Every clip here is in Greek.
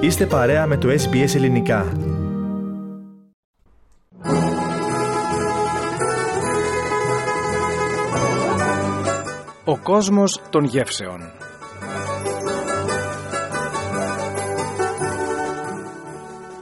Είστε παρέα με το SBS Ελληνικά. Ο κόσμος των γεύσεων.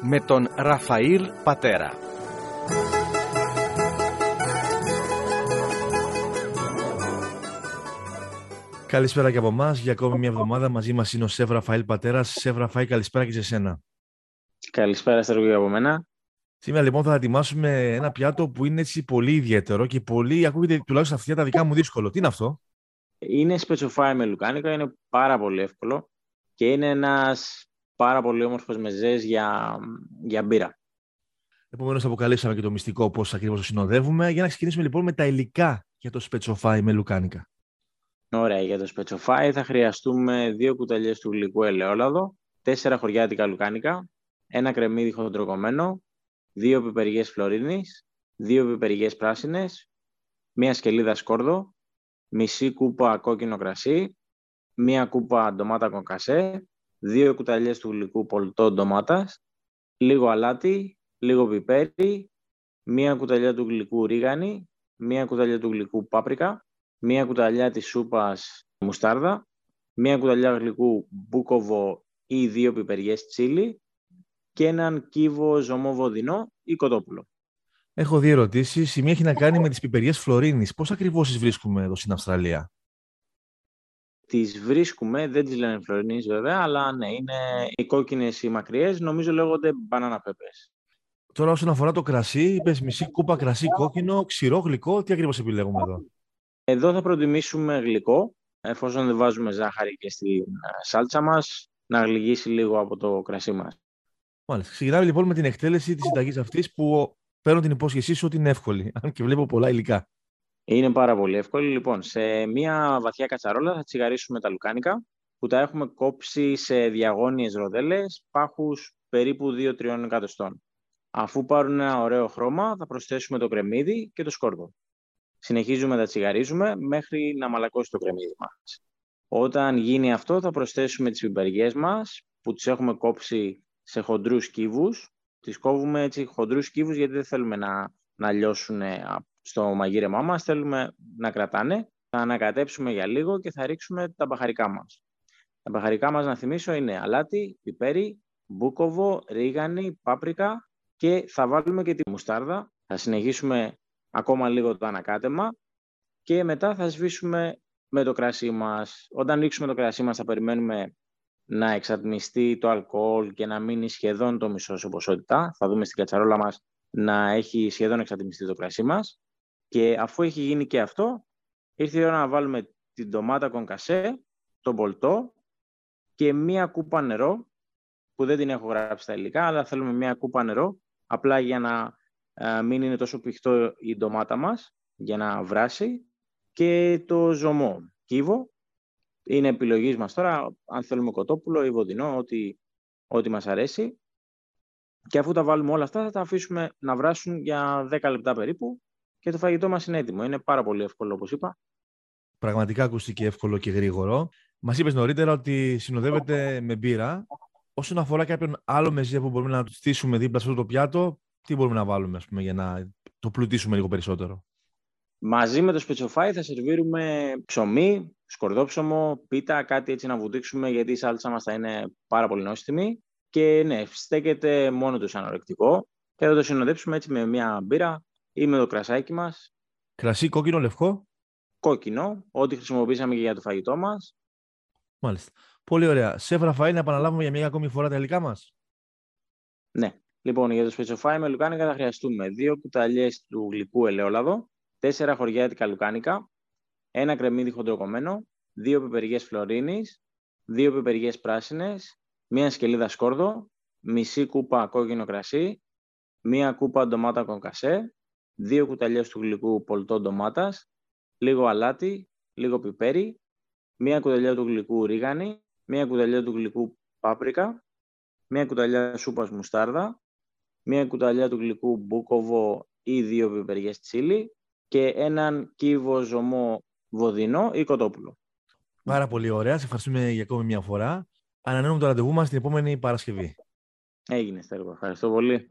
Με τον Ραφαήλ Πατέρα. Καλησπέρα και από εμάς. Για ακόμη μια εβδομάδα μαζί μας είναι ο Σεφ Ραφαήλ Πατέρας. Σεφ Ραφαήλ, καλησπέρα και σε σένα. Καλησπέρα, Στεργό, από μένα. Σήμερα λοιπόν θα ετοιμάσουμε ένα πιάτο που είναι έτσι πολύ ιδιαίτερο και πολύ, ακούγεται τουλάχιστον αυτιά τα δικά μου δύσκολο. Τι είναι αυτό; Είναι σπετσοφάι με λουκάνικα, είναι πάρα πολύ εύκολο και είναι ένας πάρα πολύ όμορφος μεζές για, για μπύρα. Επομένως, αποκαλύψαμε και το μυστικό πώς ακριβώς το συνοδεύουμε. Για να ξεκινήσουμε λοιπόν με τα υλικά για το σπετσοφάι με λουκάνικα. Ωραία, για το σπετσοφάι θα χρειαστούμε δύο κουταλιές του γλυκού ελαιόλαδο, τέσσερα χωριάτικα λουκάνικα, ένα κρεμμύδι χοντροκομμένο, δύο πιπεριές φλωρίνης, δύο πιπεριές πράσινες, μία σκελίδα σκόρδο, μισή κούπα κόκκινο κρασί, μία κούπα ντομάτα κονκασέ, δύο κουταλιές του γλυκού πολτό ντομάτας, λίγο αλάτι, λίγο πιπέρι, μία κουταλιά του γλυκού ρίγανη, μία κουταλιά του γλυκού πάπρικα, μία κουταλιά της σούπας μουστάρδα, μία κουταλιά γλυκού μπούκοβο ή δύο πιπεριές τσίλι και έναν κύβο ζωμό βοδινό ή κοτόπουλο. Έχω δύο ερωτήσεις. Η μία έχει να κάνει με τις πιπεριές φλωρίνης. Πώς ακριβώς τις βρίσκουμε εδώ στην Αυστραλία, Τις βρίσκουμε, δεν τις λένε φλωρίνης βέβαια, αλλά ναι, είναι οι κόκκινες ή μακριές, νομίζω λέγονται banana peppers. Τώρα, όσον αφορά το κρασί, είπες μισή κούπα κρασί κόκκινο, ξηρό, γλυκό. Τι ακριβώς επιλέγουμε εδώ; Εδώ θα προτιμήσουμε γλυκό, εφόσον δεν βάζουμε ζάχαρη και στη σάλτσα μας, να γλυγίσει λίγο από το κρασί μας. Μάλιστα. Ξεκινάμε λοιπόν με την εκτέλεση της συνταγής αυτής που παίρνω την υπόσχεσή σου ότι είναι εύκολη, αν και βλέπω πολλά υλικά. Είναι πάρα πολύ εύκολη. Λοιπόν, σε μια βαθιά κατσαρόλα θα τσιγαρίσουμε τα λουκάνικα, που τα έχουμε κόψει σε διαγώνιες ροδέλες, πάχους περίπου 2-3 εκατοστών. Αφού πάρουν ένα ωραίο χρώμα, θα προσθέσουμε το κρεμμύδι και το σκόρδο. Συνεχίζουμε να τα τσιγαρίζουμε μέχρι να μαλακώσει το κρεμμύδι μας. Όταν γίνει αυτό, θα προσθέσουμε τις πιπεριές μας, που τις έχουμε κόψει σε χοντρούς κύβους. Τις κόβουμε έτσι χοντρούς κύβους γιατί δεν θέλουμε να, να λιώσουν στο μαγείρεμά μας, θέλουμε να κρατάνε. Θα ανακατέψουμε για λίγο και θα ρίξουμε τα μπαχαρικά μας. Τα μπαχαρικά μας, να θυμίσω, είναι αλάτι, πιπέρι, μπούκοβο, ρίγανη, πάπρικα και θα βάλουμε και τη μουστάρδα. Θα συνεχίσουμε ακόμα λίγο το ανακάτεμα και μετά θα σβήσουμε με το κρασί μας. Όταν ρίξουμε το κρασί μας θα περιμένουμε να εξατμιστεί το αλκοόλ και να μείνει σχεδόν το μισό σε ποσότητα. Θα δούμε στην κατσαρόλα μας να έχει σχεδόν εξατμιστεί το κρασί μας. Και αφού έχει γίνει και αυτό, ήρθε η ώρα να βάλουμε την ντομάτα κονκασέ, τον πολτό και μία κούπα νερό, που δεν την έχω γράψει στα υλικά, αλλά θέλουμε μία κούπα νερό, απλά για να μην είναι τόσο πηχτό η ντομάτα μας, για να βράσει, και το ζωμό, κύβο, είναι επιλογής μας τώρα, αν θέλουμε κοτόπουλο ή βοδινό, ό,τι, ό,τι μας αρέσει. Και αφού τα βάλουμε όλα αυτά, θα τα αφήσουμε να βράσουν για 10 λεπτά περίπου και το φαγητό μας είναι έτοιμο. Είναι πάρα πολύ εύκολο, όπως είπα. Πραγματικά ακούστηκε εύκολο και γρήγορο. Μας είπες νωρίτερα ότι συνοδεύεται με μπύρα. Όσον αφορά κάποιον άλλο μεζέ που μπορούμε να στήσουμε δίπλα σε αυτό το πιάτο, τι μπορούμε να βάλουμε ας πούμε, για να το πλουτίσουμε λίγο περισσότερο; Μαζί με το σπετσοφάι θα σερβίρουμε ψωμί, σκορδόψωμο, πίτα, κάτι έτσι να βουτήξουμε γιατί η σάλτσα μας θα είναι πάρα πολύ νόστιμη και ναι, στέκεται μόνο του σαν ορεκτικό και θα το συνοδέψουμε έτσι με μια μπύρα ή με το κρασάκι μας. Κρασί κόκκινο, λευκό; Κόκκινο, ό,τι χρησιμοποιήσαμε και για το φαγητό μας. Μάλιστα. Πολύ ωραία. Σε Ραφαήλ, να επαναλάβουμε για μια ακόμη φορά τα υλικά μας; Ναι. Λοιπόν, για το σπετσοφάι με λουκάνικα θα χρειαστούμε δύο κουταλιές του γλυκού ελαιόλαδο, τέσσερα χωριάτικα λουκάνικα, ένα κρεμμύδι χοντροκομμένο, δύο πιπεριές φλωρίνης, δύο πιπεριές πράσινες, μία σκελίδα σκόρδο, μισή κούπα κόκκινο κρασί, μία κούπα ντομάτα κονκασέ, δύο κουταλιές του γλυκού πολτό ντομάτας, λίγο αλάτι, λίγο πιπέρι, μία κουταλιά του γλυκού ρίγανη, μία κουταλιά του γλυκού πάπρικα, μία κουταλιά σούπας μουστάρδα, μία κουταλιά του γλυκού μπούκοβο ή δύο πιπεριές τσίλι και έναν κύβο ζωμό βοδινό ή κοτόπουλο. Πάρα πολύ ωραία. Σε ευχαριστούμε για ακόμη μια φορά. ανανεώνουμε το ραντεβού μας την επόμενη Παρασκευή. Έγινε, Στέργο. Ευχαριστώ πολύ.